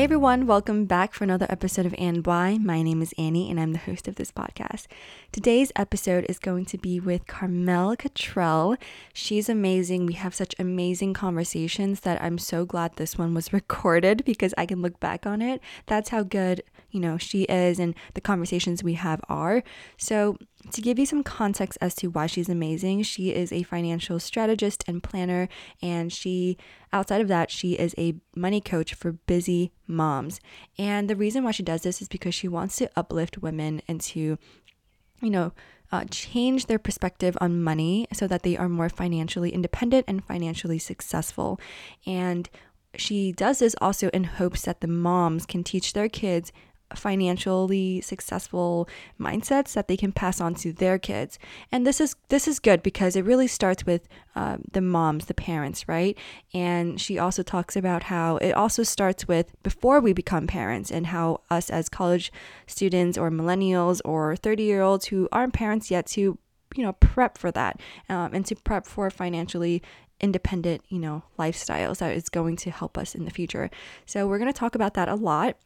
Hey everyone, welcome back for another episode of And Why. My name is Annie and I'm the host of this podcast. Today's episode is going to be with Carmelle Cottrell. She's amazing. We have such amazing conversations that I'm so glad this one was recorded because I can look back on it. That's how good, you know, she is and the conversations we have are. So, to give you some context as to why she's amazing, she is a financial strategist and planner, and she, outside of that, she is a money coach for busy moms. And the reason why she does this is because she wants to uplift women and to, you know, uh, change their perspective on money so that they are more financially independent and financially successful. And she does this also in hopes that the moms can teach their kids financially successful mindsets that they can pass on to their kids. And this is this is good because it really starts with uh, the moms the parents right? And she also talks about how it also starts with before we become parents and how us as college students or millennials or 30 year olds who aren't parents yet to you know prep for that um, and to prep for financially independent you know lifestyles that is going to help us in the future. So we're going to talk about that a lot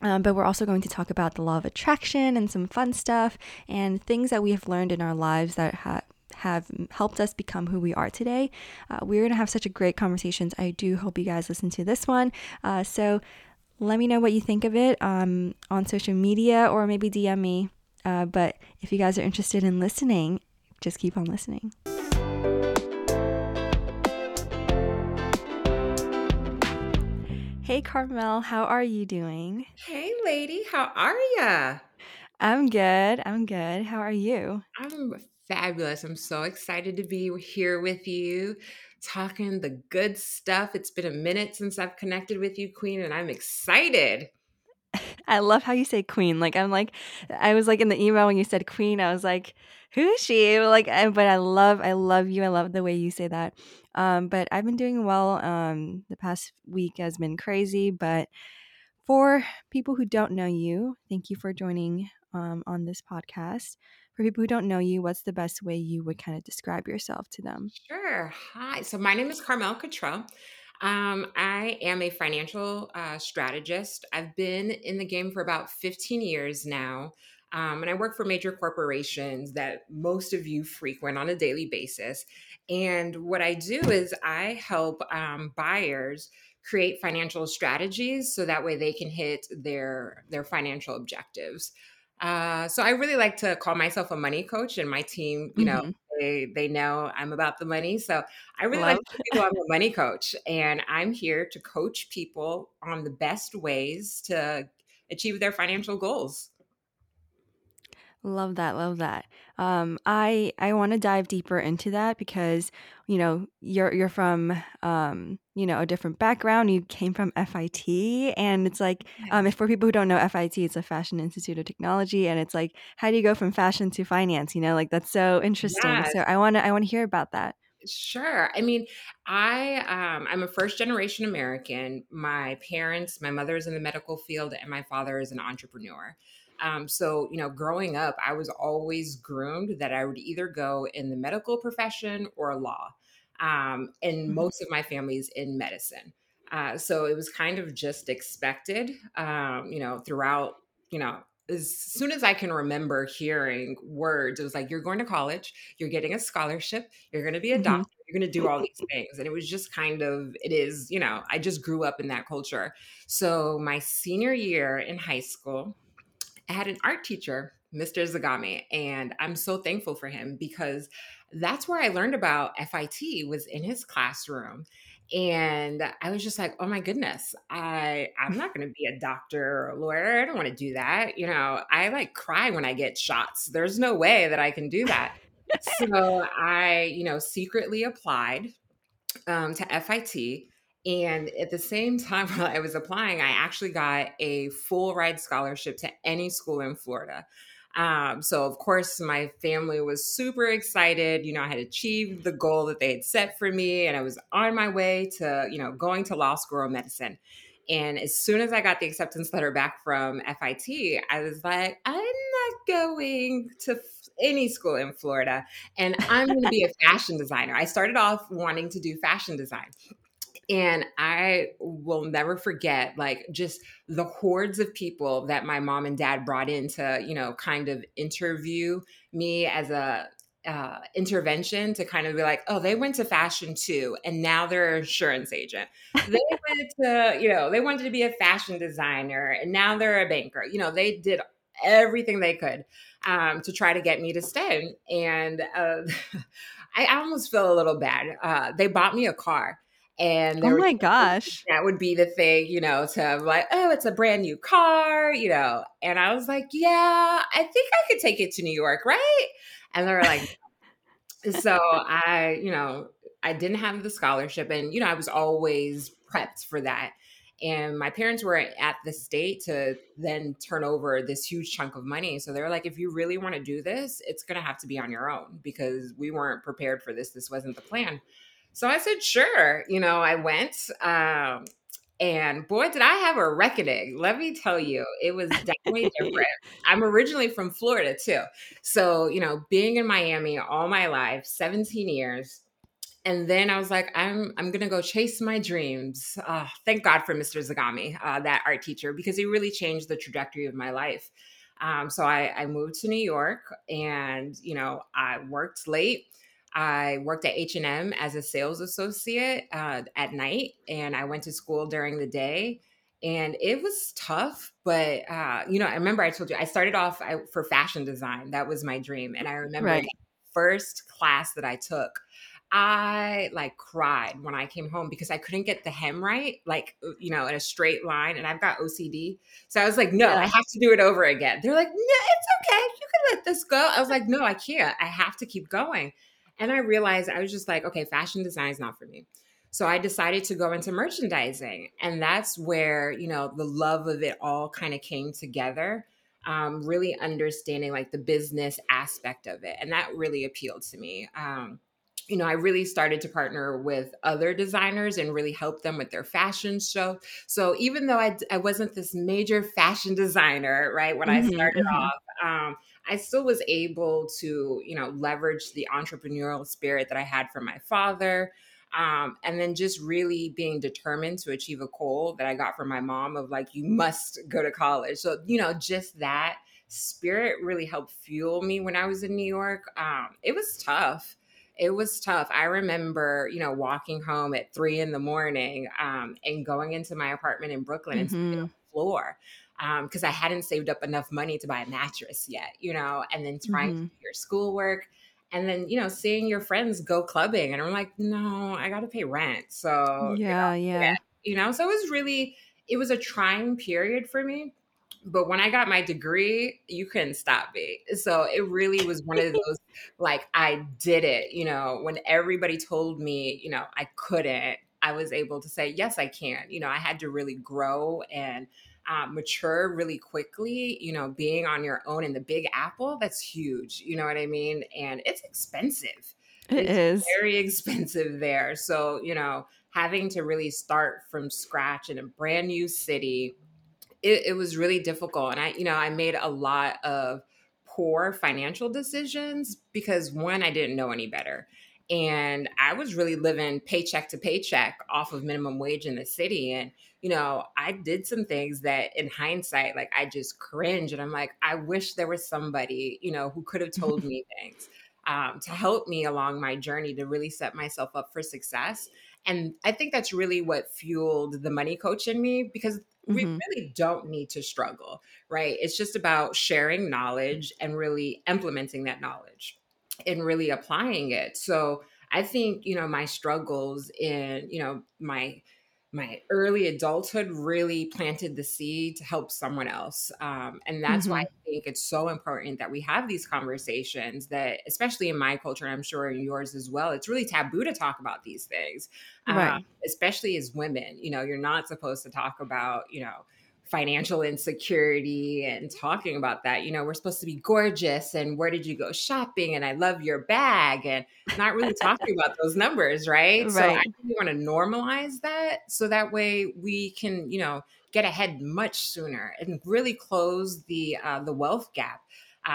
um, but we're also going to talk about the law of attraction and some fun stuff and things that we have learned in our lives that ha- have helped us become who we are today. Uh, we're going to have such a great conversations. I do hope you guys listen to this one. Uh, so let me know what you think of it um, on social media or maybe DM me. Uh, but if you guys are interested in listening, just keep on listening. Hey, Carmelle, how are you doing? Hey, lady, how are ya? I'm good. I'm good. How are you? I'm fabulous. I'm so excited to be here with you, talking the good stuff. It's been a minute since I've connected with you, Queen, and I'm excited. I love how you say queen. Like I'm like I was like in the email when you said queen, I was like, who is she? Like but I love I love you. I love the way you say that. Um, but I've been doing well. Um, the past week has been crazy, but for people who don't know you, thank you for joining um, on this podcast. For people who don't know you, what's the best way you would kind of describe yourself to them? Sure. Hi. So my name is Carmelle Cottrell. Um, I am a financial uh, strategist. I've been in the game for about 15 years now. Um, and I work for major corporations that most of you frequent on a daily basis. And what I do is I help um, buyers create financial strategies so that way they can hit their their financial objectives. Uh, so I really like to call myself a money coach, and my team, you know, mm-hmm. they they know I'm about the money. So I really Love. like to people I'm a money coach, and I'm here to coach people on the best ways to achieve their financial goals. Love that, love that. Um, I I want to dive deeper into that because you know you're you're from um, you know a different background. You came from FIT, and it's like um, if for people who don't know FIT, it's a Fashion Institute of Technology, and it's like how do you go from fashion to finance? You know, like that's so interesting. Yes. So I want to I want to hear about that. Sure. I mean, I um, I'm a first generation American. My parents, my mother is in the medical field, and my father is an entrepreneur. Um, so, you know, growing up, I was always groomed that I would either go in the medical profession or law. Um, and mm-hmm. most of my family's in medicine. Uh, so it was kind of just expected, um, you know, throughout, you know, as soon as I can remember hearing words, it was like, you're going to college, you're getting a scholarship, you're going to be a mm-hmm. doctor, you're going to do all these things. And it was just kind of, it is, you know, I just grew up in that culture. So my senior year in high school, I had an art teacher, Mr. Zagami, and I'm so thankful for him because that's where I learned about FIT was in his classroom. And I was just like, oh my goodness, I I'm not gonna be a doctor or a lawyer. I don't want to do that. You know, I like cry when I get shots. There's no way that I can do that. so I, you know, secretly applied um, to FIT and at the same time, while I was applying, I actually got a full ride scholarship to any school in Florida. Um, so, of course, my family was super excited. You know, I had achieved the goal that they had set for me, and I was on my way to, you know, going to law school or medicine. And as soon as I got the acceptance letter back from FIT, I was like, I'm not going to any school in Florida, and I'm going to be a fashion designer. I started off wanting to do fashion design and I will never forget, like, just the hordes of people that my mom and dad brought in to, you know, kind of interview me as a uh, intervention to kind of be like, oh, they went to fashion too, and now they're an insurance agent. They went to, you know, they wanted to be a fashion designer, and now they're a banker. You know, they did everything they could um, to try to get me to stay. And uh, I almost feel a little bad. Uh, they bought me a car. And oh my gosh, that would be the thing, you know, to like, oh, it's a brand new car, you know. And I was like, yeah, I think I could take it to New York, right? And they were like, so I, you know, I didn't have the scholarship, and you know, I was always prepped for that. And my parents were at the state to then turn over this huge chunk of money. So they were like, if you really want to do this, it's going to have to be on your own because we weren't prepared for this. This wasn't the plan. So I said, sure. You know, I went. Um, and boy, did I have a reckoning. Let me tell you, it was definitely different. I'm originally from Florida too. So, you know, being in Miami all my life, 17 years. And then I was like, I'm I'm gonna go chase my dreams. Uh, thank God for Mr. Zagami, uh, that art teacher, because he really changed the trajectory of my life. Um, so I, I moved to New York, and you know, I worked late. I worked at H&M as a sales associate uh, at night and I went to school during the day and it was tough but uh, you know I remember I told you I started off I, for fashion design that was my dream and I remember right. first class that I took I like cried when I came home because I couldn't get the hem right, like, uh, you know, in a straight line. And I've got OCD. So I was like, no, yeah. I have to do it over again. They're like, no, it's okay. You can let this go. I was like, no, I can't. I have to keep going. And I realized I was just like, okay, fashion design is not for me. So I decided to go into merchandising. And that's where, you know, the love of it all kind of came together. Um, really understanding like the business aspect of it. And that really appealed to me. Um, you know, I really started to partner with other designers and really help them with their fashion show. So even though I, I wasn't this major fashion designer, right, when mm-hmm, I started mm-hmm. off, um, I still was able to, you know, leverage the entrepreneurial spirit that I had from my father. Um, and then just really being determined to achieve a goal that I got from my mom of like, you must go to college. So, you know, just that spirit really helped fuel me when I was in New York. Um, it was tough. It was tough. I remember, you know, walking home at three in the morning um, and going into my apartment in Brooklyn mm-hmm. and sitting on the floor because um, I hadn't saved up enough money to buy a mattress yet, you know, and then trying mm-hmm. to do your schoolwork and then, you know, seeing your friends go clubbing. And I'm like, no, I got to pay rent. So, yeah, you know, yeah. You know, so it was really, it was a trying period for me. But when I got my degree, you couldn't stop me. So it really was one of those, like, I did it, you know, when everybody told me, you know, I couldn't, I was able to say, yes, I can. You know, I had to really grow and, um, mature really quickly, you know, being on your own in the big apple, that's huge. You know what I mean? And it's expensive. It it's is. very expensive there. So, you know, having to really start from scratch in a brand new city, it, it was really difficult. And I, you know, I made a lot of poor financial decisions because one, I didn't know any better and I was really living paycheck to paycheck off of minimum wage in the city. And, you know, I did some things that in hindsight, like I just cringe. And I'm like, I wish there was somebody, you know, who could have told me things um, to help me along my journey to really set myself up for success. And I think that's really what fueled the money coach in me because mm-hmm. we really don't need to struggle, right? It's just about sharing knowledge and really implementing that knowledge and really applying it. So I think, you know, my struggles in, you know, my my early adulthood really planted the seed to help someone else. Um, and that's mm-hmm. why I think it's so important that we have these conversations that, especially in my culture, and I'm sure in yours as well, it's really taboo to talk about these things, right. um, especially as women. You know, you're not supposed to talk about, you know, financial insecurity and talking about that. You know, we're supposed to be gorgeous and where did you go shopping and I love your bag and not really talking about those numbers, right? right. So I really want to normalize that so that way we can, you know, get ahead much sooner and really close the uh, the wealth gap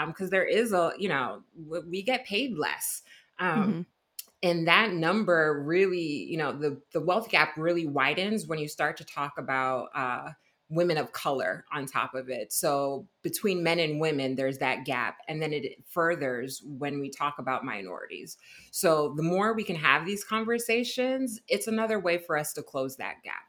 because um, there is a, you know, we get paid less. Um, mm-hmm and that number really you know the the wealth gap really widens when you start to talk about uh, women of color on top of it so between men and women there's that gap and then it furthers when we talk about minorities so the more we can have these conversations it's another way for us to close that gap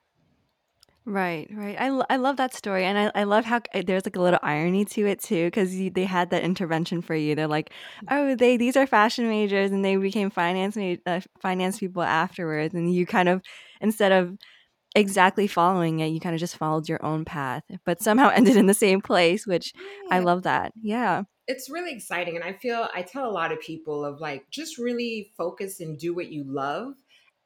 Right, right. I, lo- I love that story. And I, I love how uh, there's like a little irony to it too, because they had that intervention for you. They're like, oh, they these are fashion majors and they became finance ma- uh, finance people afterwards. And you kind of, instead of exactly following it, you kind of just followed your own path, but somehow ended in the same place, which I love that. Yeah. it's really exciting and i feel i tell a lot of people of like just really focus and do what you love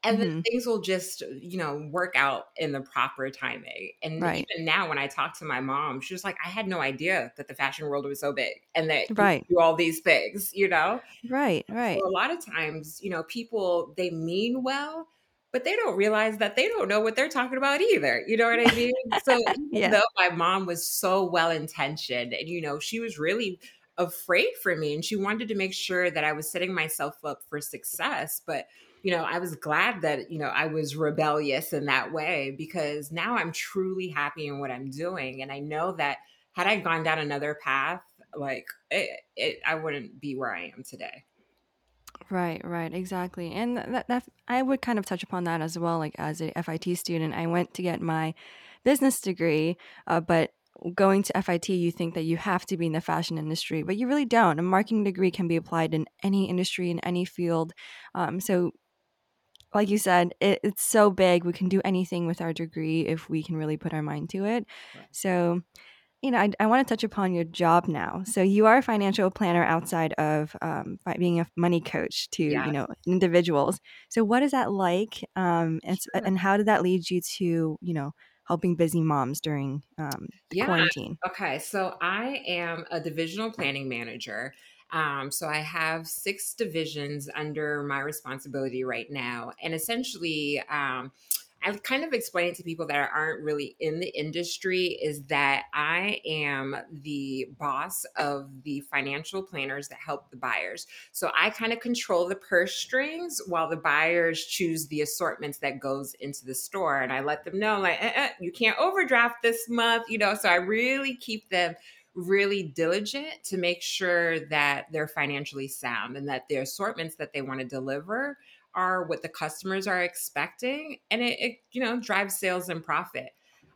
and then hmm things will just you know work out in the proper timing and Right, even now when i talk to my mom she was like i had no idea that the fashion world was so big and that you right, do all these things you know right, so right. a lot of times you know people they mean well but they don't realize that they don't know what they're talking about either you know what i mean so even yeah. though my mom was so well intentioned and you know she was really afraid for me and she wanted to make sure that i was setting myself up for success but you know i was glad that you know i was rebellious in that way because now i'm truly happy in what i'm doing and i know that had i gone down another path like it, it, i wouldn't be where i am today Right, right, exactly. And th- that that I would kind of touch upon that as well. Like as a FIT student, I went to get my business degree, uh, but going to FIT, you think that you have to be in the fashion industry, but you really don't. A marketing degree can be applied in any industry in any field. Um, so, like you said, it, it's so big. We can do anything with our degree if we can really put our mind to it. Right. So, you know, I, I want to touch upon your job now. So you are a financial planner outside of um, being a money coach to yeah you know individuals. So what is that like, um, and, sure. and how did that lead you to you know helping busy moms during um, the yeah quarantine? Okay, so I am a divisional planning manager. Um, so I have six divisions under my responsibility right now. And essentially, um, I kind of explain it to people that aren't really in the industry is that I am the boss of the financial planners that help the buyers. So I kind of control the purse strings while the buyers choose the assortments that goes into the store. And I let them know, like, eh, eh, you can't overdraft this month, you know. So I really keep them really diligent to make sure that they're financially sound and that the assortments that they want to deliver are what the customers are expecting and it, it you know drives sales and profit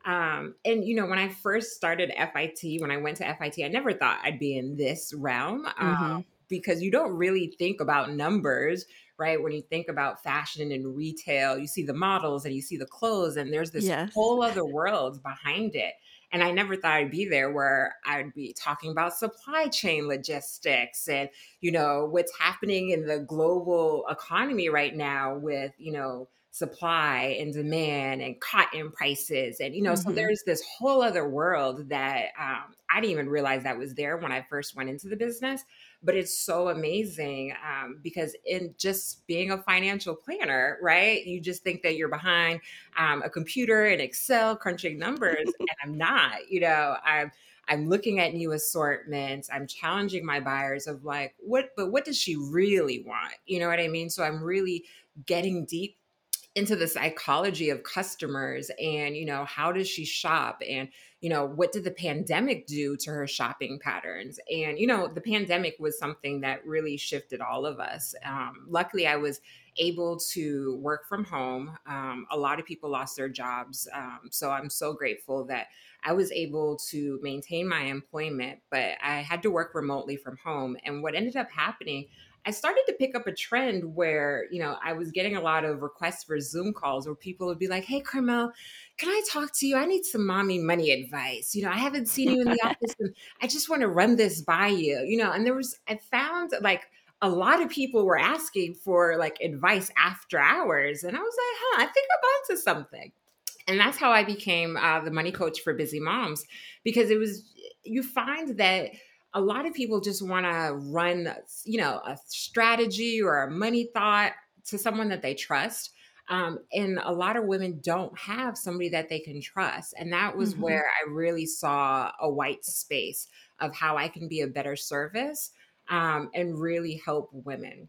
um, and you know when i first started fit when i went to fit i never thought i'd be in this realm um, Mm-hmm. because you don't really think about numbers right when you think about fashion and retail you see the models and you see the clothes and there's this Yes. whole other world behind it and I never thought I'd be there where I'd be talking about supply chain logistics and you know what's happening in the global economy right now with you know supply and demand and cotton prices and you know so Mm-hmm. there's this whole other world that um, i didn't even realize that was there when i first went into the business but it's so amazing um, because in just being a financial planner right you just think that you're behind um, a computer and excel crunching numbers and i'm not you know i'm I'm looking at new assortments. I'm challenging my buyers of like, what, but what does she really want? You know what I mean? So I'm really getting deep into the psychology of customers and you know how does she shop and you know what did the pandemic do to her shopping patterns? And you know the pandemic was something that really shifted all of us. Um, luckily i was able to work from home. Um, a lot of people lost their jobs. Um, so i'm so grateful that i was able to maintain my employment but i had to work remotely from home. And what ended up happening I started to pick up a trend where, you know, I was getting a lot of requests for Zoom calls where people would be like, Hey, Carmelle, can I talk to you? I need some mommy money advice. You know, I haven't seen you in the office and I just want to run this by you, you know, and there was, I found like, a lot of people were asking for like advice after hours. And I was like, huh, I think I'm onto something. And that's how I became uh, the money coach for busy moms because it was, you find that a lot of people just want to run, you know, a strategy or a money thought to someone that they trust. Um, and a lot of women don't have somebody that they can trust. And that was Mm-hmm. where I really saw a white space of how I can be a better service um, and really help women.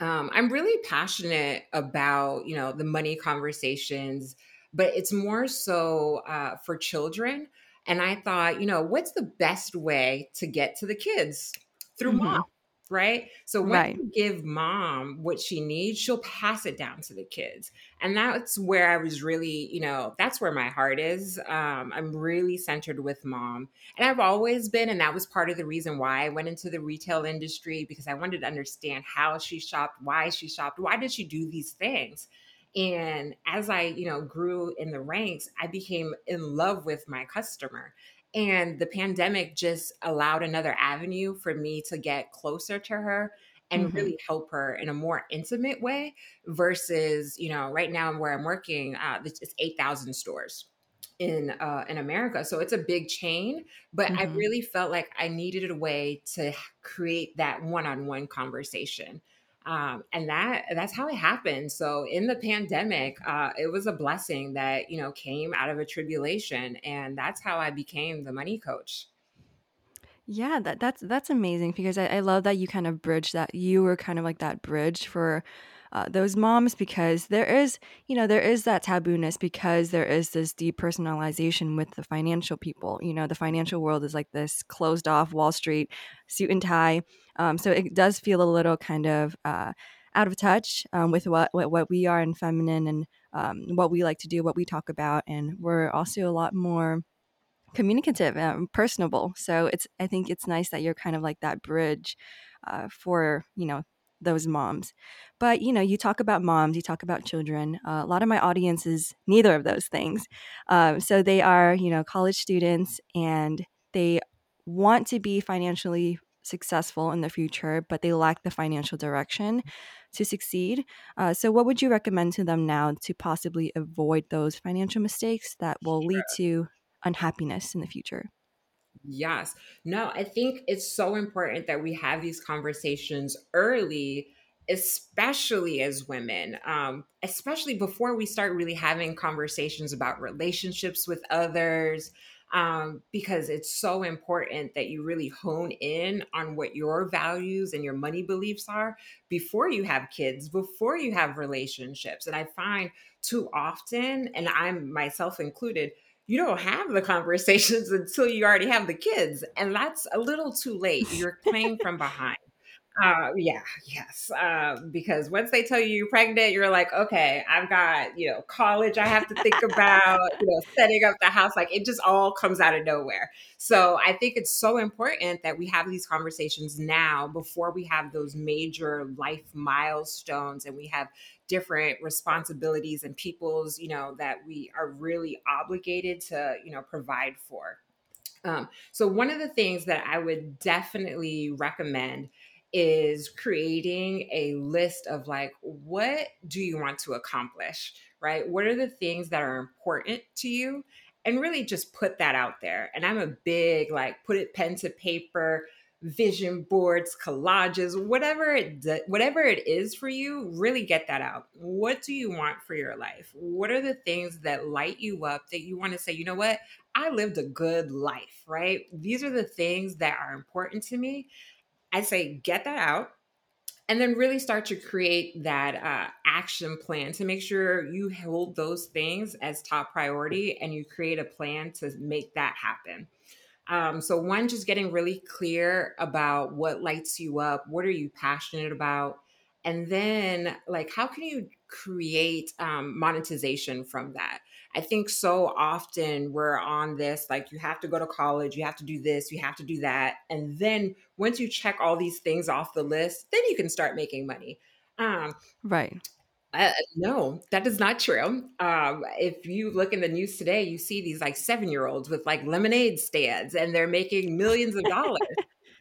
Um, I'm really passionate about, you know, the money conversations, but it's more so uh, for children. And I thought, you know, what's the best way to get to the kids through mom? Mm-hmm. right? So when Right. you give mom what she needs, she'll pass it down to the kids. And that's where I was really, you know, that's where my heart is. Um, I'm really centered with mom. And I've always been, and that was part of the reason why I went into the retail industry because I wanted to understand how she shopped, why she shopped, why did she do these things? And as I, you know, grew in the ranks, I became in love with my customer. And the pandemic just allowed another avenue for me to get closer to her and Mm-hmm. really help her in a more intimate way versus, you know, right now where I'm working, uh, it's it's 8,000 stores in uh, in America. So it's a big chain, but I Mm-hmm. really felt like I needed a way to create that one-on-one conversation. Um, and that that's how it happened. So in the pandemic, uh, it was a blessing that you know came out of a tribulation, and that's how I became the money coach. Yeah, that that's that's amazing because I, I love that you kind of bridge that you were kind of like that bridge for uh, those moms because there is you know there is that tabooness because there is this depersonalization with the financial people you know the financial world is like this closed off Wall Street suit and tie um, so it does feel a little kind of uh, out of touch um, with what, what what we are in feminine and um, what we like to do what we talk about and we're also a lot more communicative and personable. So it's I think it's nice that you're kind of like that bridge uh, for you know those moms. But you know, you talk about moms, you talk about children. Uh, a lot of my audience is neither of those things. Um, so they are you know college students and they want to be financially successful in the future, but they lack the financial direction to succeed. Uh, so, what would you recommend to them now to possibly avoid those financial mistakes that will lead to unhappiness in the future. Yes. No, I think it's so important that we have these conversations early, especially as women, um, especially before we start really having conversations about relationships with others, um, because it's so important that you really hone in on what your values and your money beliefs are before you have kids, before you have relationships. And I find too often, and I'm myself included, you don't have the conversations until you already have the kids and that's a little too late. You're playing from behind uh, yeah, yes. Uh, because once they tell you you're pregnant, you're like, okay, I've got, you know, college I have to think about, you know, setting up the house. Like it just all comes out of nowhere. So I think it's so important that we have these conversations now before we have those major life milestones and we have different responsibilities and people's, you know, that we are really obligated to, you know, provide for. Um, so, one of the things that I would definitely recommend is creating a list of like, what do you want to accomplish, right? What are the things that are important to you? And really just put that out there. And I'm a big, like, put it pen to paper, vision boards, collages, whatever it whatever it is for you, really get that out. What do you want for your life? What are the things that light you up that you want to say, you know what? I lived a good life, right? These are the things that are important to me. I say, get that out and then really start to create that uh, action plan to make sure you hold those things as top priority and you create a plan to make that happen. Um, so one, just getting really clear about what lights you up, what are you passionate about, and then like how can you create um, monetization from that? I think so often we're on this like you have to go to college, you have to do this, you have to do that, and then once you check all these things off the list, then you can start making money. Um, Right. uh, no, that is not true. Um, if you look in the news today, you see these like seven year olds with like lemonade stands and they're making millions of dollars.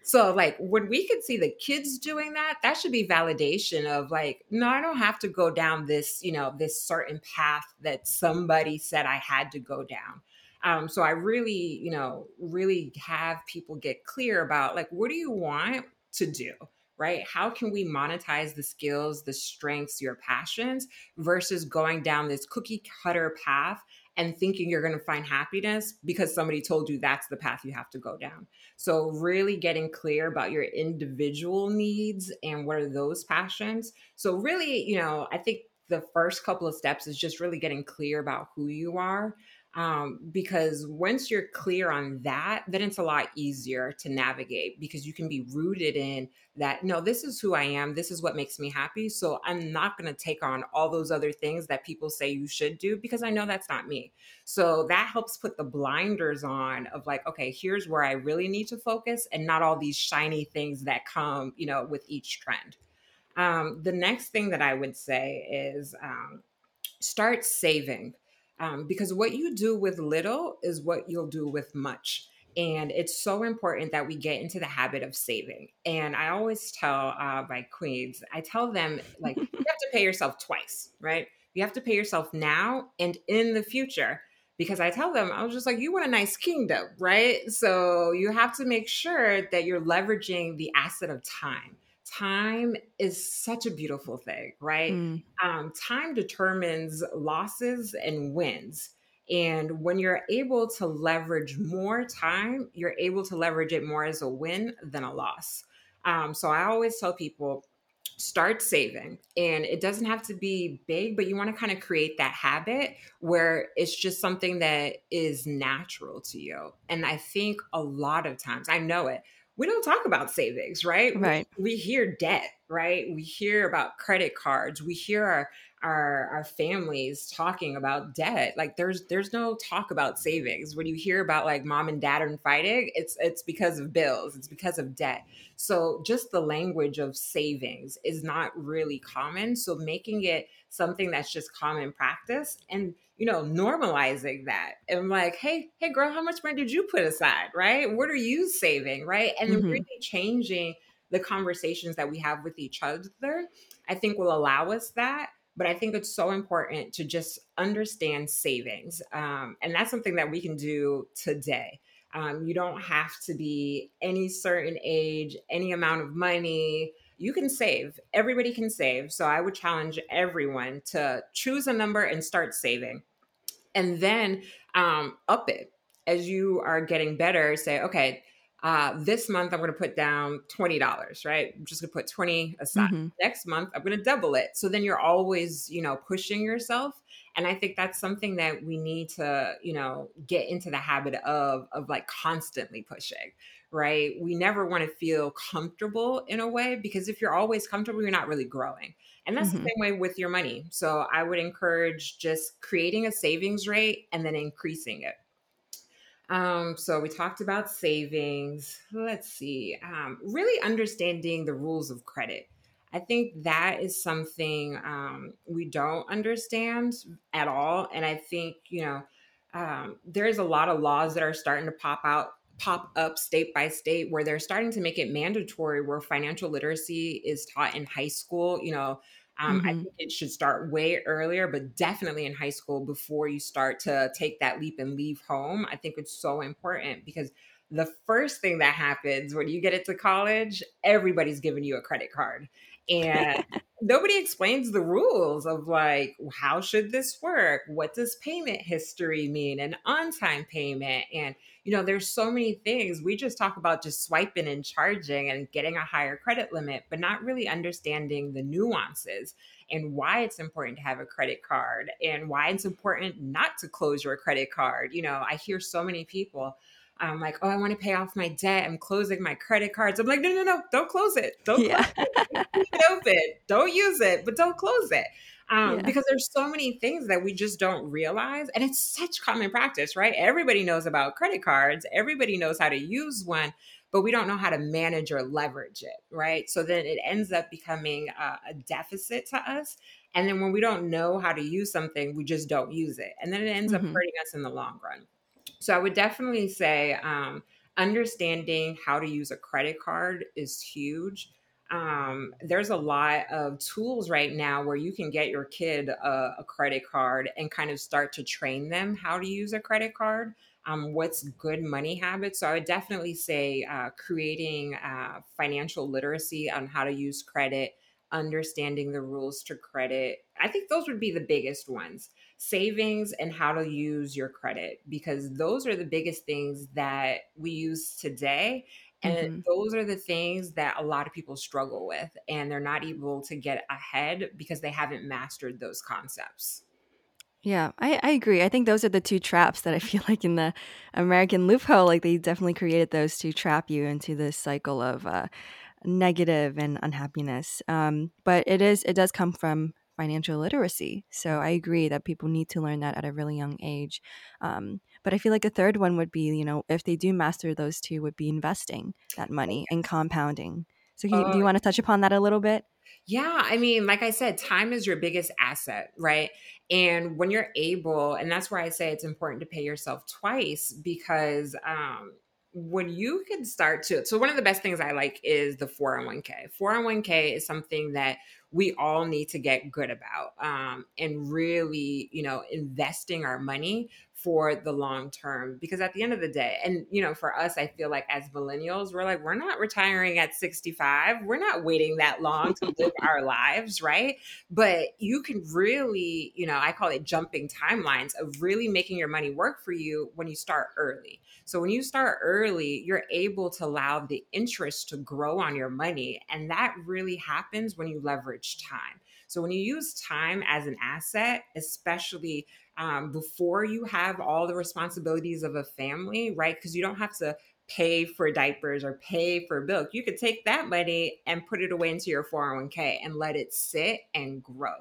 So, like, when we could see the kids doing that, that should be validation of like, no, I don't have to go down this, you know, this certain path that somebody said I had to go down. Um, so, I really, you know, really have people get clear about like, what do you want to do? right? How can we monetize the skills, the strengths, your passions versus going down this cookie cutter path and thinking you're going to find happiness because somebody told you that's the path you have to go down. So, really getting clear about your individual needs and what are those passions. So, really, you know, I think the first couple of steps is just really getting clear about who you are um, because once you're clear on that then it's a lot easier to navigate because you can be rooted in that no this is who i am. This is what makes me happy. So i'm not going to take on all those other things that people say you should do because i know that's not me. So that helps put the blinders on of like okay here's where i really need to focus and not all these shiny things that come you know with each trend. Um, the next thing that i would say is um, start saving um, because what you do with little is what you'll do with much. And it's so important that we get into the habit of saving. And I always tell uh, my queens, I tell them, like, you have to pay yourself twice, right? You have to pay yourself now and in the future. Because I tell them, I was just like, you want a nice kingdom, right? So you have to make sure that you're leveraging the asset of time time is such a beautiful thing, right? Mm. Um, time determines losses and wins. And when you're able to leverage more time, you're able to leverage it more as a win than a loss. Um, so I always tell people start saving. And it doesn't have to be big, but you want to kind of create that habit where it's just something that is natural to you. And I think a lot of times, I know it, we don't talk about savings, right? Right. We, we, hear debt, right? We hear about credit cards. We hear our, our our families talking about debt. Like there's there's no talk about savings. When you hear about like mom and dad are fighting, it's it's because of bills. It's because of debt. So just the language of savings is not really common. So making it something that's just common practice and you know, normalizing that and like, hey, hey, girl, how much money did you put aside? Right? What are you saving? Right? And mm-hmm. really changing the conversations that we have with each other, I think will allow us that. But I think it's so important to just understand savings. Um, and that's something that we can do today. Um, you don't have to be any certain age, any amount of money you can save. Everybody can save. So I would challenge everyone to choose a number and start saving. And then um, up it as you are getting better. Say, okay, uh, this month I'm going to put down $20, right? I'm just going to put 20 aside. Mm-hmm. Next month I'm going to double it. So then you're always, you know, pushing yourself. And I think that's something that we need to, you know, get into the habit of, of like constantly pushing, right? We never want to feel comfortable in a way because if you're always comfortable, you're not really growing. And that's mm-hmm. the same way with your money. So I would encourage just creating a savings rate and then increasing it. Um, so we talked about savings. Let's see. Um, really understanding the rules of credit. I think that is something um, we don't understand at all. And I think, you know, um, there's a lot of laws that are starting to pop out pop up state by state where they're starting to make it mandatory where financial literacy is taught in high school you know um, mm-hmm. I think it should start way earlier, but definitely in high school before you start to take that leap and leave home. I think it's so important because the first thing that happens when you get into college, everybody's giving you a credit card. And nobody explains the rules of like, how should this work? What does payment history mean? And on time payment. And, you know, there's so many things. We just talk about just swiping and charging and getting a higher credit limit, but not really understanding the nuances and why it's important to have a credit card and why it's important not to close your credit card. You know, I hear so many people I'm like, oh, I want to pay off my debt. I'm closing my credit cards. I'm like, no, no, no, don't close it. Don't yeah. close it. Open. Don't use it, but don't close it. Um, yeah. Because there's so many things that we just don't realize. And it's such common practice, right? Everybody knows about credit cards, everybody knows how to use one, but we don't know how to manage or leverage it, right? So then it ends up becoming a, a deficit to us. And then when we don't know how to use something, we just don't use it. And then it ends mm-hmm. up hurting us in the long run. So I would definitely say um, understanding how to use a credit card is huge. Um, there's a lot of tools right now where you can get your kid a, a, credit card and kind of start to train them how to use a credit card. Um, what's good money habits? So I would definitely say uh, creating uh, financial literacy on how to use credit, understanding the rules to credit. I think those would be the biggest ones savings and how to use your credit, because those are the biggest things that we use today. And Mm-hmm. those are the things that a lot of people struggle with, and they're not able to get ahead because they haven't mastered those concepts. Yeah, I, I agree. I think those are the two traps that I feel like in the American loophole, like they definitely created those to trap you into this cycle of uh, negative and unhappiness. Um, but it is it does come from financial literacy. So I agree that people need to learn that at a really young age. Um, but I feel like a third one would be, you know, if they do master those two, would be investing that money and compounding. So you, do Oh, you want to touch upon that a little bit? Yeah, I mean, like I said, time is your biggest asset, right? And when you're able, and that's where I say it's important to pay yourself twice because um, when you can start to, so one of the best things I like is the 401k. 401k is something that we all need to get good about um, and really, you know, investing our money for the long term because at the end of the day and you know for us i feel like as millennials we're like we're not retiring at 65 we're not waiting that long to live our lives right? But you can really you know i call it jumping timelines of really making your money work for you when you start early. So when you start early you're able to allow the interest to grow on your money and that really happens when you leverage time so when you use time as an asset especially um, before you have all the responsibilities of a family, right? Because you don't have to pay for diapers or pay for milk. You could take that money and put it away into your 401k and let it sit and grow.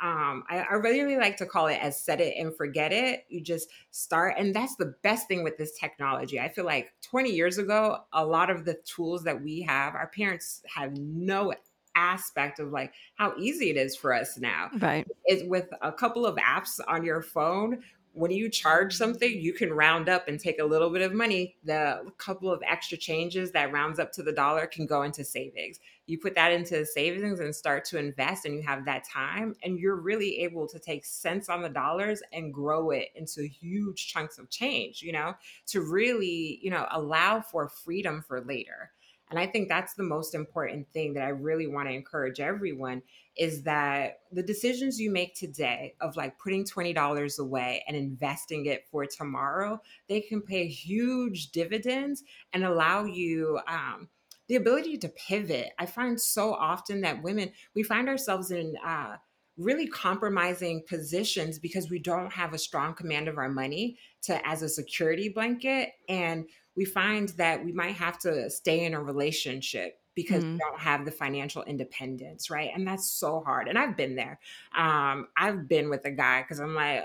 Um, I, I really like to call it as set it and forget it. You just start, and that's the best thing with this technology. I feel like 20 years ago, a lot of the tools that we have, our parents have no aspect of like how easy it is for us now. Right. is with a couple of apps on your phone when you charge something you can round up and take a little bit of money. The couple of extra changes that rounds up to the dollar can go into savings. You put that into savings and start to invest and you have that time and you're really able to take cents on the dollars and grow it into huge chunks of change you know to really you know allow for freedom for later and i think that's the most important thing that i really want to encourage everyone is that the decisions you make today of like putting $20 away and investing it for tomorrow, they can pay huge dividends and allow you um, the ability to pivot. I find so often that women, we find ourselves in, uh, really compromising positions because we don't have a strong command of our money to as a security blanket and we find that we might have to stay in a relationship because we Mm, don't have the financial independence, right? And that's so hard. And I've been there. Um, I've been with a guy because I'm like,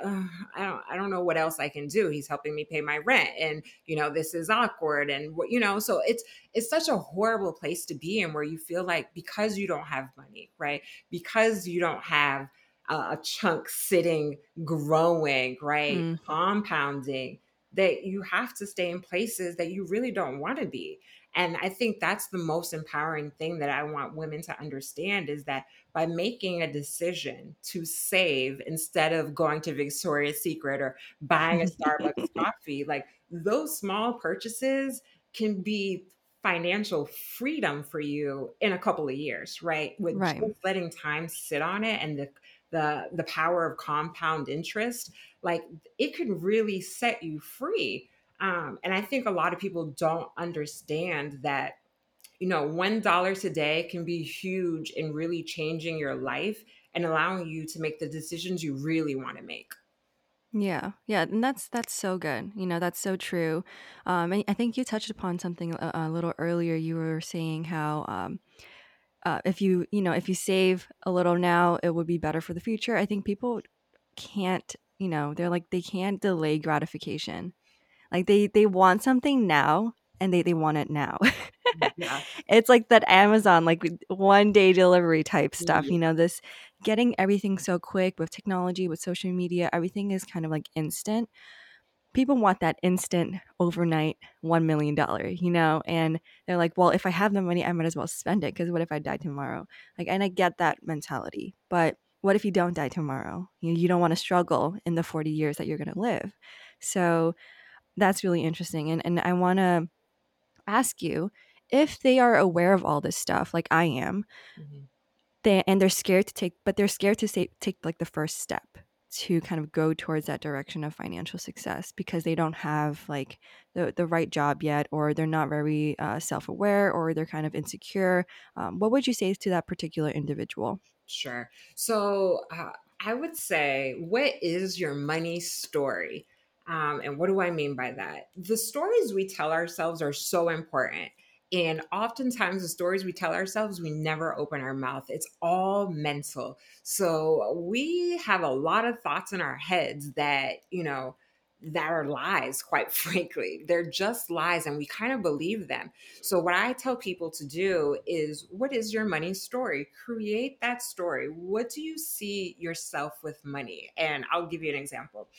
I don't, I don't know what else I can do. He's helping me pay my rent, and you know, this is awkward, and what, you know, so it's it's such a horrible place to be in where you feel like because you don't have money, right? Because you don't have a, a chunk sitting, growing, right, mm, compounding, that you have to stay in places that you really don't want to be and I think that's the most empowering thing that I want women to understand is that by making a decision to save instead of going to Victoria's Secret or buying a Starbucks coffee, like those small purchases can be financial freedom for you in a couple of years, right? With just letting time sit on it and the the the power of compound interest, like it can really set you free um, and I think a lot of people don't understand that, you know, $1 today can be huge in really changing your life and allowing you to make the decisions you really want to make. Yeah, yeah, and that's that's so good. You know, that's so true. Um, and I think you touched upon something a, a little earlier. You were saying how um, uh, if you you know if you save a little now, it would be better for the future. I think people can't. You know, they're like they can't delay gratification. Like they they want something now, and they they want it now. Yeah. it's like that Amazon like one day delivery type stuff. Yeah. You know, this getting everything so quick with technology, with social media, everything is kind of like instant people want that instant overnight $1 million, you know? And they're like, well, if I have the money, I might as well spend it because what if I die tomorrow? Like, and I get that mentality. But what if you don't die tomorrow? You, know, you don't want to struggle in the 40 years that you're going to live. So that's really interesting. And, and I want to ask you if they are aware of all this stuff, like I am, Mhm. they and they're scared to take but they're scared to say take like the first step to kind of go towards that direction of financial success because they don't have like the, the right job yet or they're not very uh, self-aware or they're kind of insecure um, what would you say to that particular individual Sure. So uh, I would say, what is your money story? Um, and what do I mean by that? The stories we tell ourselves are so important. And oftentimes, the stories we tell ourselves, we never open our mouth. It's all mental. So we have a lot of thoughts in our heads that, you know, that are lies, quite frankly. They're just lies, and we kind of believe them. So, what I tell people to do is what is your money story? Create that story. What do you see yourself with money? And I'll give you an example.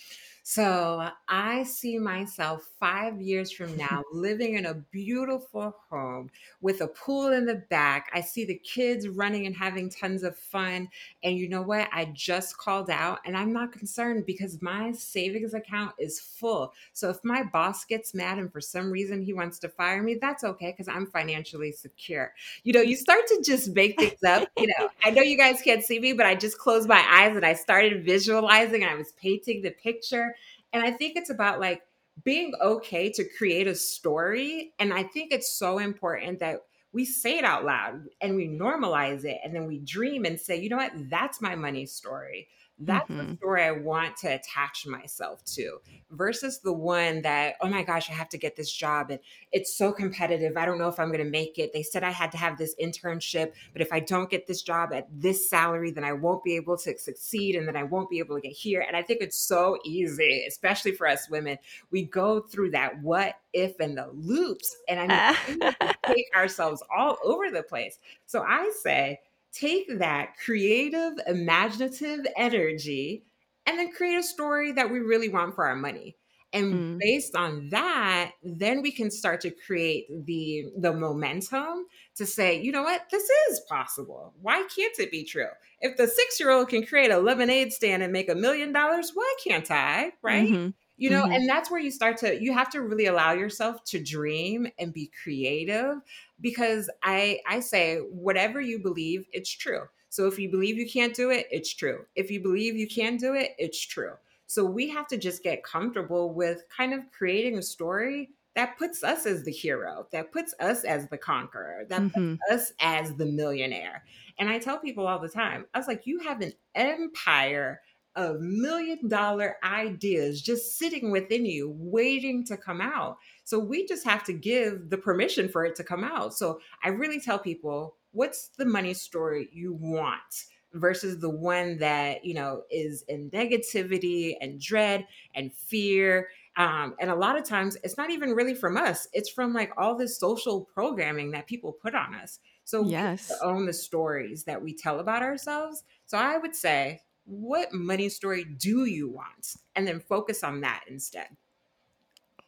So I see myself five years from now living in a beautiful home with a pool in the back. I see the kids running and having tons of fun. And you know what? I just called out and I'm not concerned because my savings account is full. So if my boss gets mad and for some reason he wants to fire me, that's okay because I'm financially secure. You know, you start to just make things up. You know, I know you guys can't see me, but I just closed my eyes and I started visualizing and I was painting the picture and I think it's about like being okay to create a story. And I think it's so important that we say it out loud and we normalize it and then we dream and say, you know what, that's my money story. That's mm-hmm. the story I want to attach myself to versus the one that, oh my gosh, I have to get this job and it's so competitive. I don't know if I'm going to make it. They said I had to have this internship, but if I don't get this job at this salary, then I won't be able to succeed and then I won't be able to get here. And I think it's so easy, especially for us women. We go through that what if and the loops. And I mean, take ourselves all over the place. So I say, take that creative, imaginative energy and then create a story that we really want for our money. And mm. based on that, then we can start to create the the momentum to say, you know what, this is possible. Why can't it be true? If the six year old can create a lemonade stand and make a million dollars, why can't I? Right? Mm-hmm you know mm-hmm. and that's where you start to you have to really allow yourself to dream and be creative because i i say whatever you believe it's true so if you believe you can't do it it's true if you believe you can do it it's true so we have to just get comfortable with kind of creating a story that puts us as the hero that puts us as the conqueror that mm-hmm. puts us as the millionaire and i tell people all the time i was like you have an empire of million dollar ideas just sitting within you, waiting to come out. So we just have to give the permission for it to come out. So I really tell people, what's the money story you want? versus the one that you know is in negativity and dread and fear um, and a lot of times it's not even really from us it's from like all this social programming that people put on us so yes own the stories that we tell about ourselves so i would say what money story do you want? And then focus on that instead.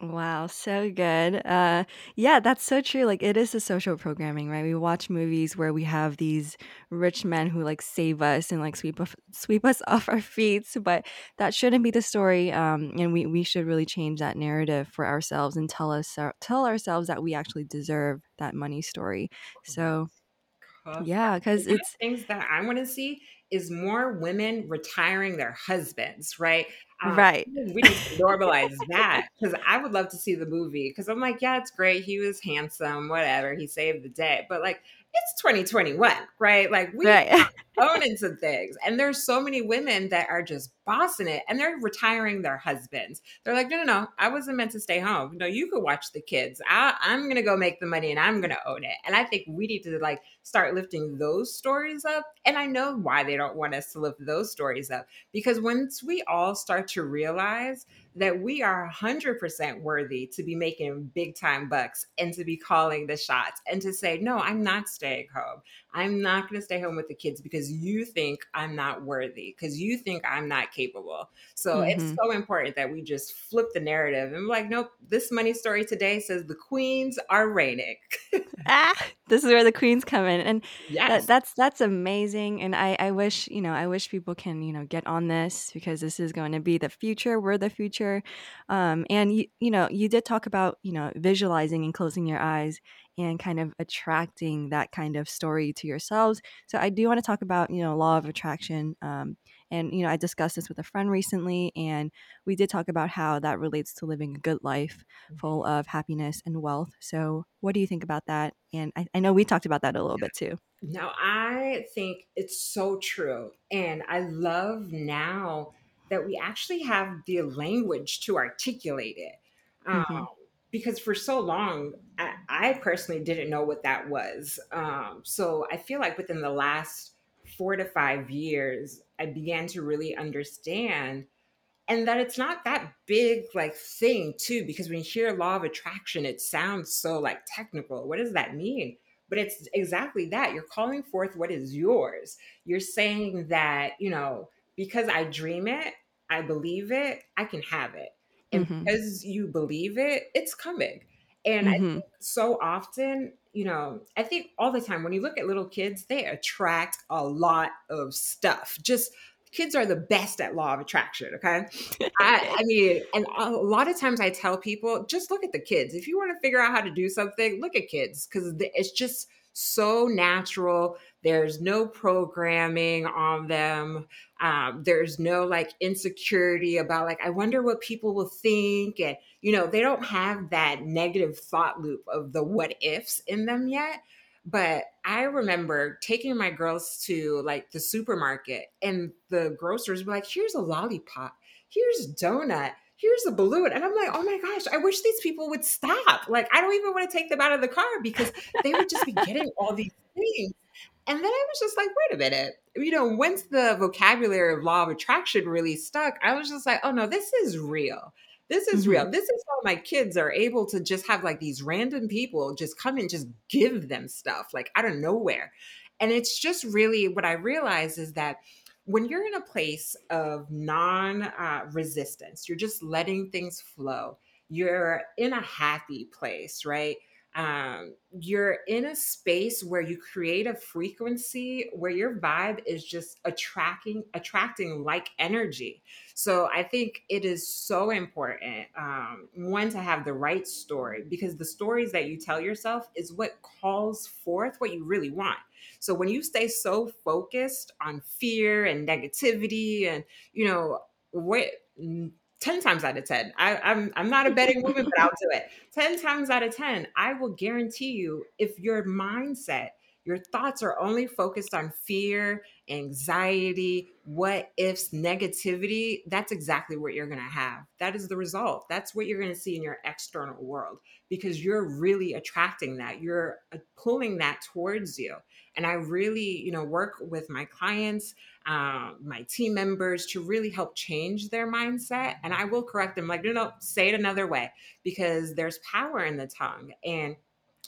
Wow, so good. Uh, yeah, that's so true. Like, it is the social programming, right? We watch movies where we have these rich men who like save us and like sweep off, sweep us off our feet. But that shouldn't be the story. Um, and we we should really change that narrative for ourselves and tell us uh, tell ourselves that we actually deserve that money story. So, yeah, because it's things that I want to see is more women retiring their husbands, right? Um, right. We need to normalize that because I would love to see the movie because I'm like, yeah, it's great. He was handsome, whatever. He saved the day. But like, it's 2021, right? Like we right. owning some things. And there's so many women that are just bossing it and they're retiring their husbands. They're like, no, no, no, I wasn't meant to stay home. No, you could watch the kids. I, I'm going to go make the money and I'm going to own it. And I think we need to like start lifting those stories up. And I know why they don't want us to lift those stories up because once we all start to realize that we are 100% worthy to be making big time bucks and to be calling the shots and to say, no, I'm not staying home. I'm not going to stay home with the kids because you think I'm not worthy, because you think I'm not capable. So mm-hmm. it's so important that we just flip the narrative and like, nope, this money story today says the queens are reigning. ah, this is where the queens come in. And yes. That, that's that's amazing. And I, I wish, you know, I wish people can, you know, get on this because this is going to be the future. We're the future. Um, and you, you know, you did talk about, you know, visualizing and closing your eyes and kind of attracting that kind of story to yourselves. So I do want to talk about, you know, law of attraction. Um, and, you know, I discussed this with a friend recently, and we did talk about how that relates to living a good life full of happiness and wealth. So, what do you think about that? And I, I know we talked about that a little bit too. Now, I think it's so true. And I love now that we actually have the language to articulate it. Mm-hmm. Because for so long, I, I, personally didn't know what that was. Um, so I feel like within the last four to five years, I began to really understand and that it's not that big like thing too because when you hear law of attraction it sounds so like technical. What does that mean? But it's exactly that. You're calling forth what is yours. You're saying that you know because i dream it i believe it i can have it and mm-hmm. because you believe it it's coming and mm-hmm. I think so often you know i think all the time when you look at little kids they attract a lot of stuff just kids are the best at law of attraction okay I, I, mean and a lot of times i tell people just look at the kids if you want to figure out how to do something look at kids because it's just so natural there's no programming on them. Um, there's no like insecurity about like i wonder what people will think and you know they don't have that negative thought loop of the what ifs in them yet. But i remember taking my girls to like the supermarket and the grocers were like here's a lollipop. Here's a donut. Here's a balloon. And i'm like oh my gosh i wish these people would stop. Like i don't even want to take them out of the car because they would just be getting all these things and then I was just like, wait a minute. You know, once the vocabulary of law of attraction really stuck, I was just like, oh no, this is real. This is mm-hmm. real. This is how my kids are able to just have like these random people just come and just give them stuff like out of nowhere. And it's just really what I realize is that when you're in a place of non uh, resistance, you're just letting things flow, you're in a happy place, right? Um, you're in a space where you create a frequency where your vibe is just attracting attracting like energy. So i think it is so important um, one to have the right story because the stories that you tell yourself is what calls forth what you really want. So when you stay so focused on fear and negativity and you know what 10 times out of 10 I, I'm, I'm not a betting woman but i'll do it. 10 times out of 10 i will guarantee you if your mindset your thoughts are only focused on fear anxiety what ifs negativity that's exactly what you're going to have that is the result that's what you're going to see in your external world because you're really attracting that you're uh, pulling that towards you and i really you know work with my clients um, my team members to really help change their mindset. And I will correct them like, no, no, say it another way because there's power in the tongue. And,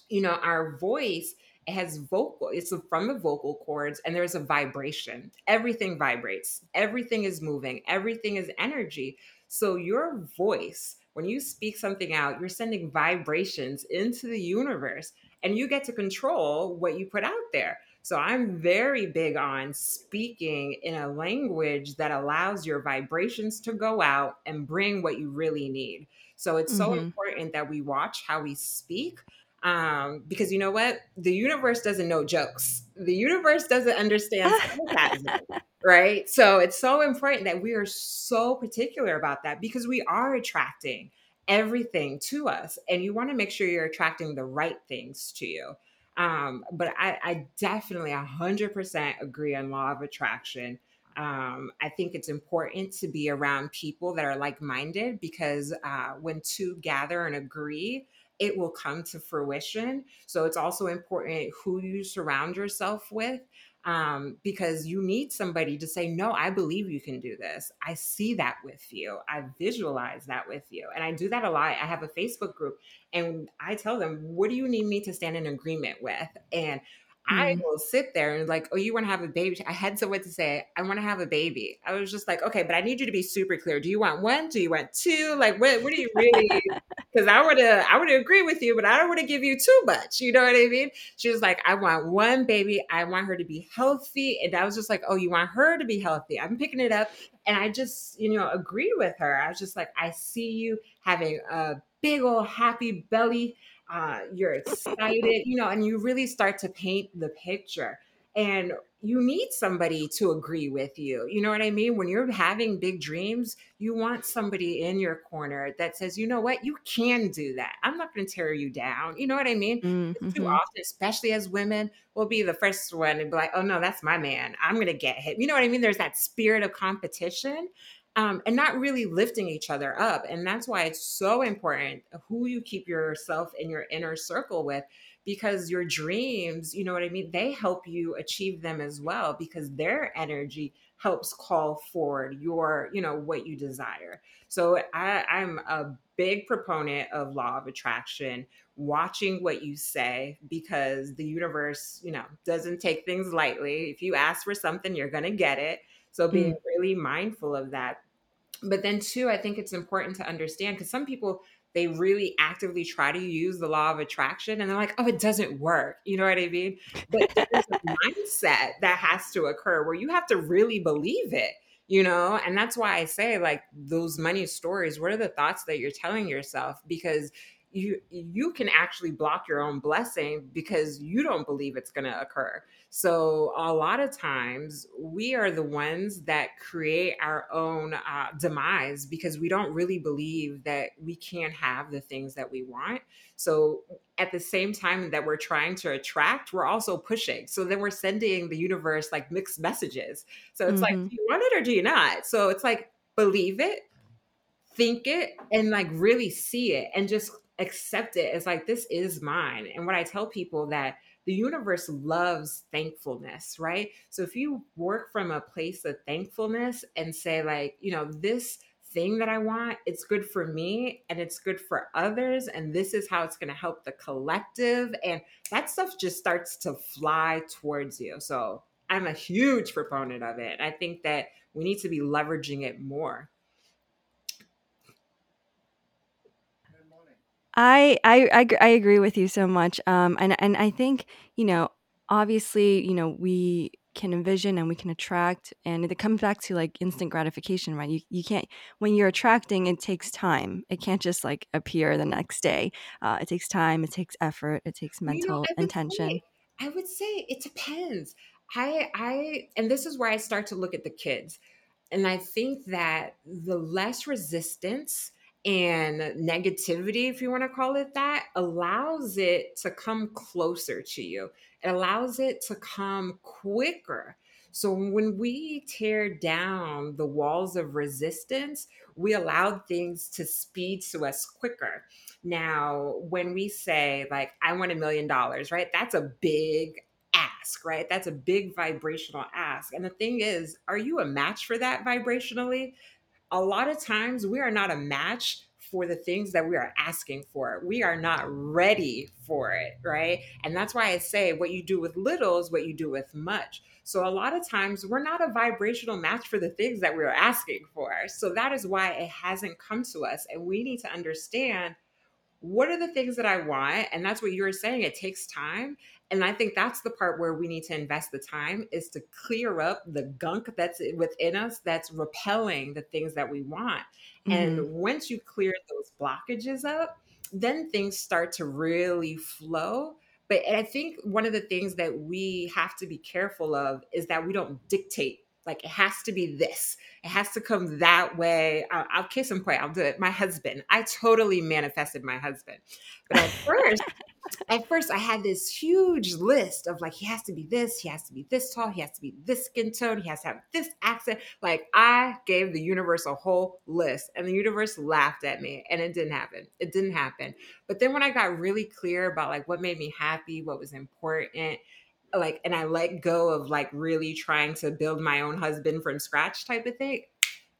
you know, our voice it has vocal it's from the vocal cords and there's a vibration everything vibrates everything is moving everything is energy so your voice when you speak something out you're sending vibrations into the universe and you get to control what you put out there so I'm very big on speaking in a language that allows your vibrations to go out and bring what you really need. So it's so mm-hmm. important that we watch how we speak. Um, because you know what? The universe doesn't know jokes. The universe doesn't understand right? So it's so important that we are so particular about that because we are attracting everything to us. And you want to make sure you're attracting the right things to you. Um, but I, I definitely 100% agree on law of attraction. Um, I think it's important to be around people that are like minded because uh, when two gather and agree, it will come to fruition. So it's also important who you surround yourself with um, because you need somebody to say, No, I believe you can do this. I see that with you. I visualize that with you. And I do that a lot. I have a Facebook group and I tell them, What do you need me to stand in agreement with? And I will sit there and like, oh, you want to have a baby? I had someone to say, I want to have a baby. I was just like, okay, but I need you to be super clear. Do you want one? Do you want two? Like, what? What do you really? Because I would, I would agree with you, but I don't want to give you too much. You know what I mean? She was like, I want one baby. I want her to be healthy, and I was just like, oh, you want her to be healthy? I'm picking it up, and I just, you know, agreed with her. I was just like, I see you having a big old happy belly uh, you're excited, you know, and you really start to paint the picture. And you need somebody to agree with you. You know what I mean? When you're having big dreams, you want somebody in your corner that says, you know what, you can do that. I'm not going to tear you down. You know what I mean? Mm-hmm. Too often, especially as women, we'll be the first one and be like, oh no, that's my man. I'm going to get him. You know what I mean? There's that spirit of competition um, and not really lifting each other up. And that's why it's so important who you keep yourself in your inner circle with, because your dreams, you know what I mean? They help you achieve them as well, because their energy helps call forward your, you know, what you desire. So I, I'm a big proponent of law of attraction, watching what you say, because the universe, you know, doesn't take things lightly. If you ask for something, you're going to get it. So being mm. really mindful of that. But then too, I think it's important to understand because some people they really actively try to use the law of attraction and they're like, oh, it doesn't work. You know what I mean? But there's a mindset that has to occur where you have to really believe it, you know? And that's why I say, like, those money stories, what are the thoughts that you're telling yourself? Because you you can actually block your own blessing because you don't believe it's going to occur. So a lot of times we are the ones that create our own uh, demise because we don't really believe that we can have the things that we want. So at the same time that we're trying to attract we're also pushing. So then we're sending the universe like mixed messages. So it's mm-hmm. like do you want it or do you not? So it's like believe it think it and like really see it and just accept it. As like this is mine. And what i tell people that the universe loves thankfulness right? So if you work from a place of thankfulness and say like you know this thing that i want it's good for me and it's good for others and this is how it's going to help the collective and that stuff just starts to fly towards you. So i'm a huge proponent of it. I think that we need to be leveraging it more I, I I I agree with you so much. Um, and and I think you know, obviously, you know, we can envision and we can attract, and it comes back to like instant gratification, right? You you can't when you're attracting, it takes time. It can't just like appear the next day. Uh, it takes time. It takes effort. It takes mental you know, intention. Say, I would say it depends. I I and this is where I start to look at the kids, and I think that the less resistance and negativity, if you want to call it that, allows it to come closer to you. It allows it to come quicker. So when we tear down the walls of resistance, we allow things to speed to us quicker. Now, when we say, like, I want a million dollars, right? That's a big ask, right? That's a big vibrational ask. And the thing is, are you a match for that vibrationally? A lot of times we are not a match for the things that we are asking for. We are not ready for it, right? And that's why I say what you do with little is what you do with much. So a lot of times we're not a vibrational match for the things that we're asking for. So that is why it hasn't come to us. And we need to understand what are the things that I want? And that's what you were saying. It takes time. And I think that's the part where we need to invest the time is to clear up the gunk that's within us that's repelling the things that we want. Mm-hmm. And once you clear those blockages up, then things start to really flow. But I think one of the things that we have to be careful of is that we don't dictate like it has to be this. It has to come that way. I'll, I'll kiss and pray. I'll do it. My husband. I totally manifested my husband. But at first, at first I had this huge list of like he has to be this, he has to be this tall, he has to be this skin tone, he has to have this accent. Like I gave the universe a whole list and the universe laughed at me and it didn't happen. It didn't happen. But then when I got really clear about like what made me happy, what was important, like and I let go of like really trying to build my own husband from scratch type of thing.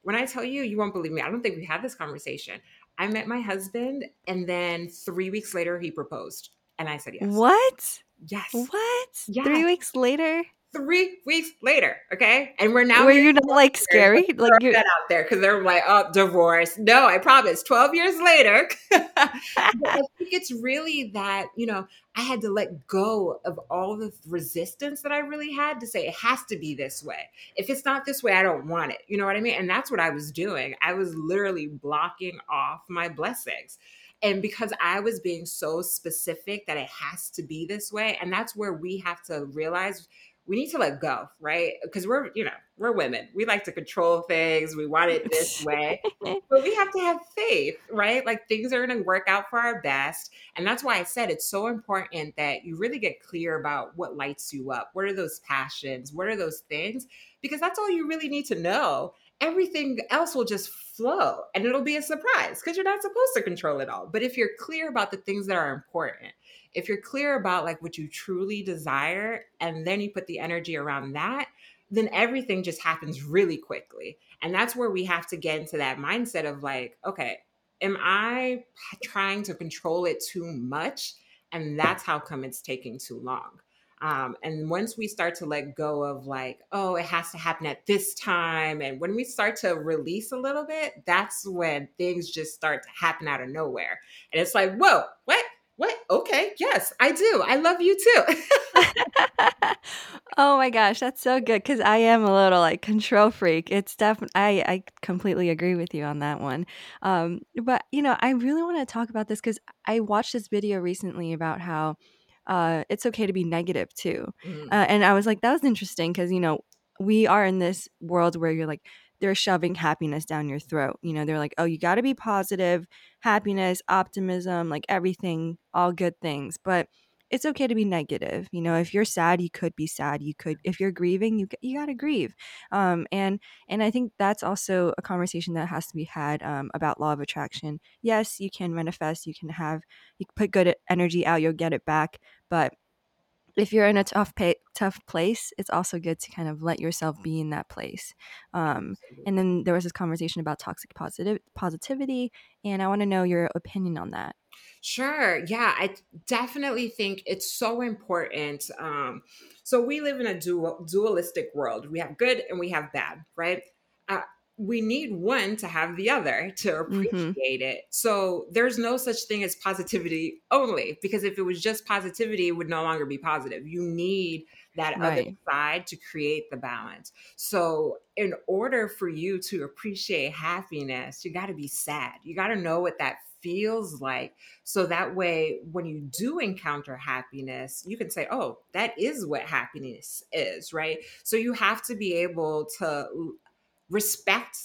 When I tell you, you won't believe me. I don't think we had this conversation. I met my husband, and then three weeks later, he proposed, and I said yes. What? Yes. What? Yes. Three weeks later? Three weeks later, okay, and we're now. Were you not like scary? Like you that out there because they're like, "Oh, divorce." No, I promise. Twelve years later, I think it's really that you know I had to let go of all the resistance that I really had to say it has to be this way. If it's not this way, I don't want it. You know what I mean? And that's what I was doing. I was literally blocking off my blessings. And because I was being so specific that it has to be this way, and that's where we have to realize we need to let go, right? Because we're, you know, we're women. We like to control things. We want it this way. but we have to have faith, right? Like things are going to work out for our best. And that's why I said it's so important that you really get clear about what lights you up. What are those passions? What are those things? Because that's all you really need to know. Everything else will just flow and it'll be a surprise because you're not supposed to control it all. But if you're clear about the things that are important, if you're clear about like what you truly desire and then you put the energy around that then everything just happens really quickly. And that's where we have to get into that mindset of like okay am i trying to control it too much? And that's how come it's taking too long. Um, and once we start to let go of like oh it has to happen at this time and when we start to release a little bit that's when things just start to happen out of nowhere. And it's like whoa what what? Okay. Yes, I do. I love you too. oh my gosh, that's so good because I am a little like control freak. It's definitely I I completely agree with you on that one. Um, but you know, I really want to talk about this because I watched this video recently about how uh, it's okay to be negative too, mm. uh, and I was like, that was interesting because you know we are in this world where you're like they're shoving happiness down your throat. You know, they're like, oh, you got to be positive, happiness, optimism, like everything, all good things. But it's okay to be negative. You know, if you're sad, you could be sad. You could, if you're grieving, you you got to grieve. Um, and and I think that's also a conversation that has to be had um, about law of attraction. Yes, you can manifest. You can have, you put good energy out. You'll get it back. But if you're in a tough pay, tough place, it's also good to kind of let yourself be in that place. Um, and then there was this conversation about toxic positive positivity, and I want to know your opinion on that. Sure. Yeah, I definitely think it's so important. Um, so we live in a dual, dualistic world. We have good and we have bad, right? Uh, we need one to have the other to mm-hmm. appreciate mm-hmm. it. So there's no such thing as positivity only because if it was just positivity, it would no longer be positive. You need that right. other side to create the balance. So in order for you to appreciate happiness, you got to be sad. You got to know what that feels like. So that way, when you do encounter happiness, you can say, oh, that is what happiness is, right? So you have to be able to respect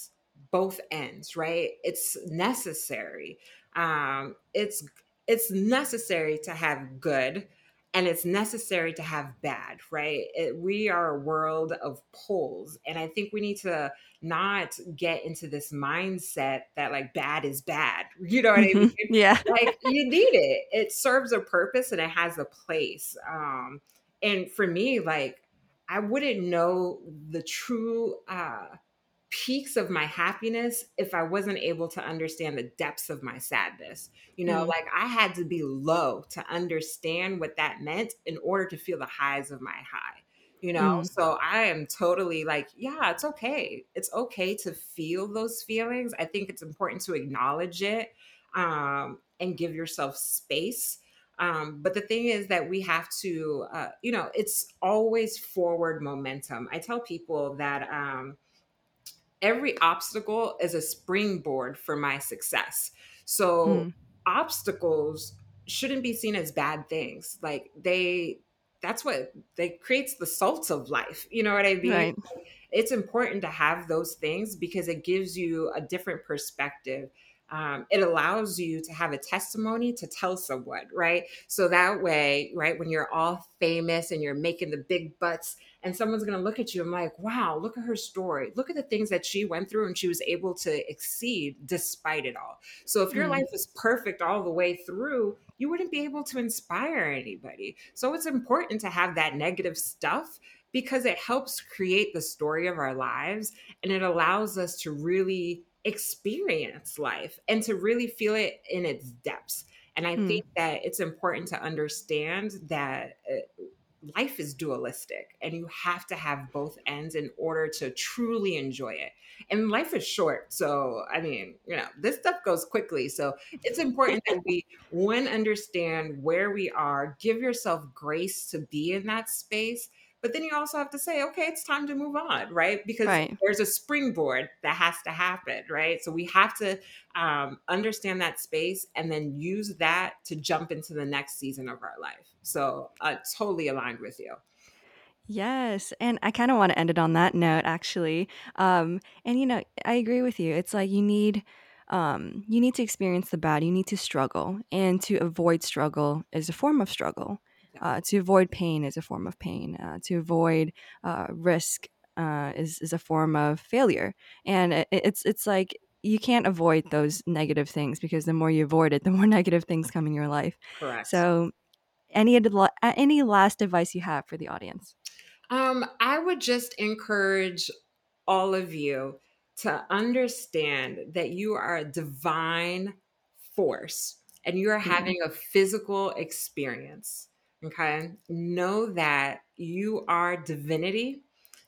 both ends, right? It's necessary. Um, it's it's necessary to have good and it's necessary to have bad, right? It, we are a world of poles. And I think we need to not get into this mindset that like bad is bad. You know what I mean? yeah. Like you need it. It serves a purpose and it has a place. Um, and for me, like I wouldn't know the true uh peaks of my happiness if I wasn't able to understand the depths of my sadness. You know, mm. like I had to be low to understand what that meant in order to feel the highs of my high. You know, mm. so I am totally like, yeah, it's okay. It's okay to feel those feelings. I think it's important to acknowledge it um, and give yourself space. Um, but the thing is that we have to, uh, you know, it's always forward momentum. I tell people that, um, every obstacle is a springboard for my success. So mm. obstacles shouldn't be seen as bad things. Like they that's what they creates the salt of life. You know what I mean? Right. It's important to have those things because it gives you a different perspective um, it allows you to have a testimony to tell someone, right? So that way, right, when you're all famous and you're making the big butts, and someone's gonna look at you and like, wow, look at her story. Look at the things that she went through and she was able to exceed despite it all. So if your mm. life is perfect all the way through, you wouldn't be able to inspire anybody. So it's important to have that negative stuff because it helps create the story of our lives and it allows us to really experience life and to really feel it in its depths. And I mm. think that it's important to understand that uh, life is dualistic and you have to have both ends in order to truly enjoy it. And life is short. So, I mean, you know, this stuff goes quickly. So, it's important that we, one, understand where we are, give yourself grace to be in that space but then you also have to say, okay, it's time to move on, right? Because right. there's a springboard that has to happen, right? So we have to um, understand that space and then use that to jump into the next season of our life. So uh, totally aligned with you. Yes. And I kind of want to end it on that note, actually. Um, and, you know, I agree with you. It's like you need. Um, you need to experience the bad. You need to struggle, and to avoid struggle is a form of struggle. Uh, to avoid pain is a form of pain. Uh, to avoid uh, risk uh, is is a form of failure. And it, it's it's like you can't avoid those negative things because the more you avoid it, the more negative things come in your life. Correct. So, any any last advice you have for the audience? Um, I would just encourage all of you to understand that you are a divine force and you are mm-hmm. having a physical experience. Okay. Know that you are divinity,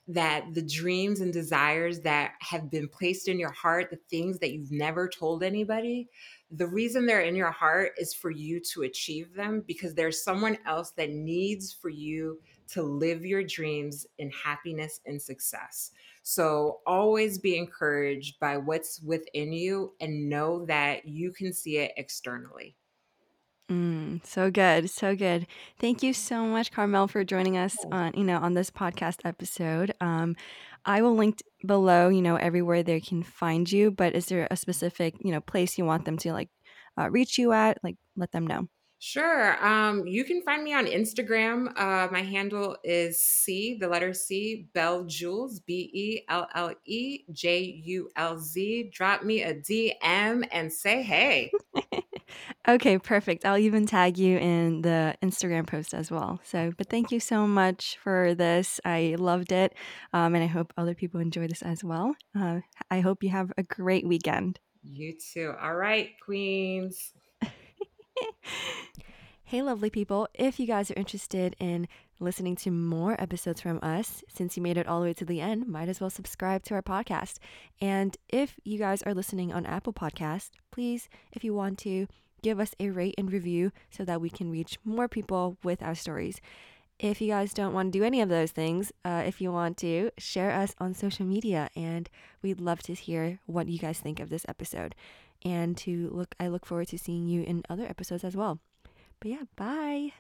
that the dreams and desires that have been placed in your heart, the things that you've never told anybody, the reason they're in your heart is for you to achieve them because there's someone else that needs for you to live your dreams in happiness and success. So always be encouraged by what's within you and know that you can see it externally. Mm, so good, so good. Thank you so much, Carmelle, for joining us on you know on this podcast episode. Um, I will link below, you know, everywhere they can find you. But is there a specific you know place you want them to like uh, reach you at? Like, let them know. Sure. Um, you can find me on Instagram. Uh, my handle is C, the letter C, Belle Julz, B E L L E J U L Z. Drop me a DM and say hey. Okay, perfect. I'll even tag you in the Instagram post as well. So, but thank you so much for this. I loved it. Um, and I hope other people enjoy this as well. Uh, I hope you have a great weekend. You too. All right, Queens. hey, lovely people. If you guys are interested in listening to more episodes from us, since you made it all the way to the end, might as well subscribe to our podcast. And if you guys are listening on Apple Podcast, please, if you want to, give us a rate and review so that we can reach more people with our stories. If you guys don't want to do any of those things, uh, if you want to, share us on social media, and we'd love to hear what you guys think of this episode. And to look, I look forward to seeing you in other episodes as well. But yeah, bye.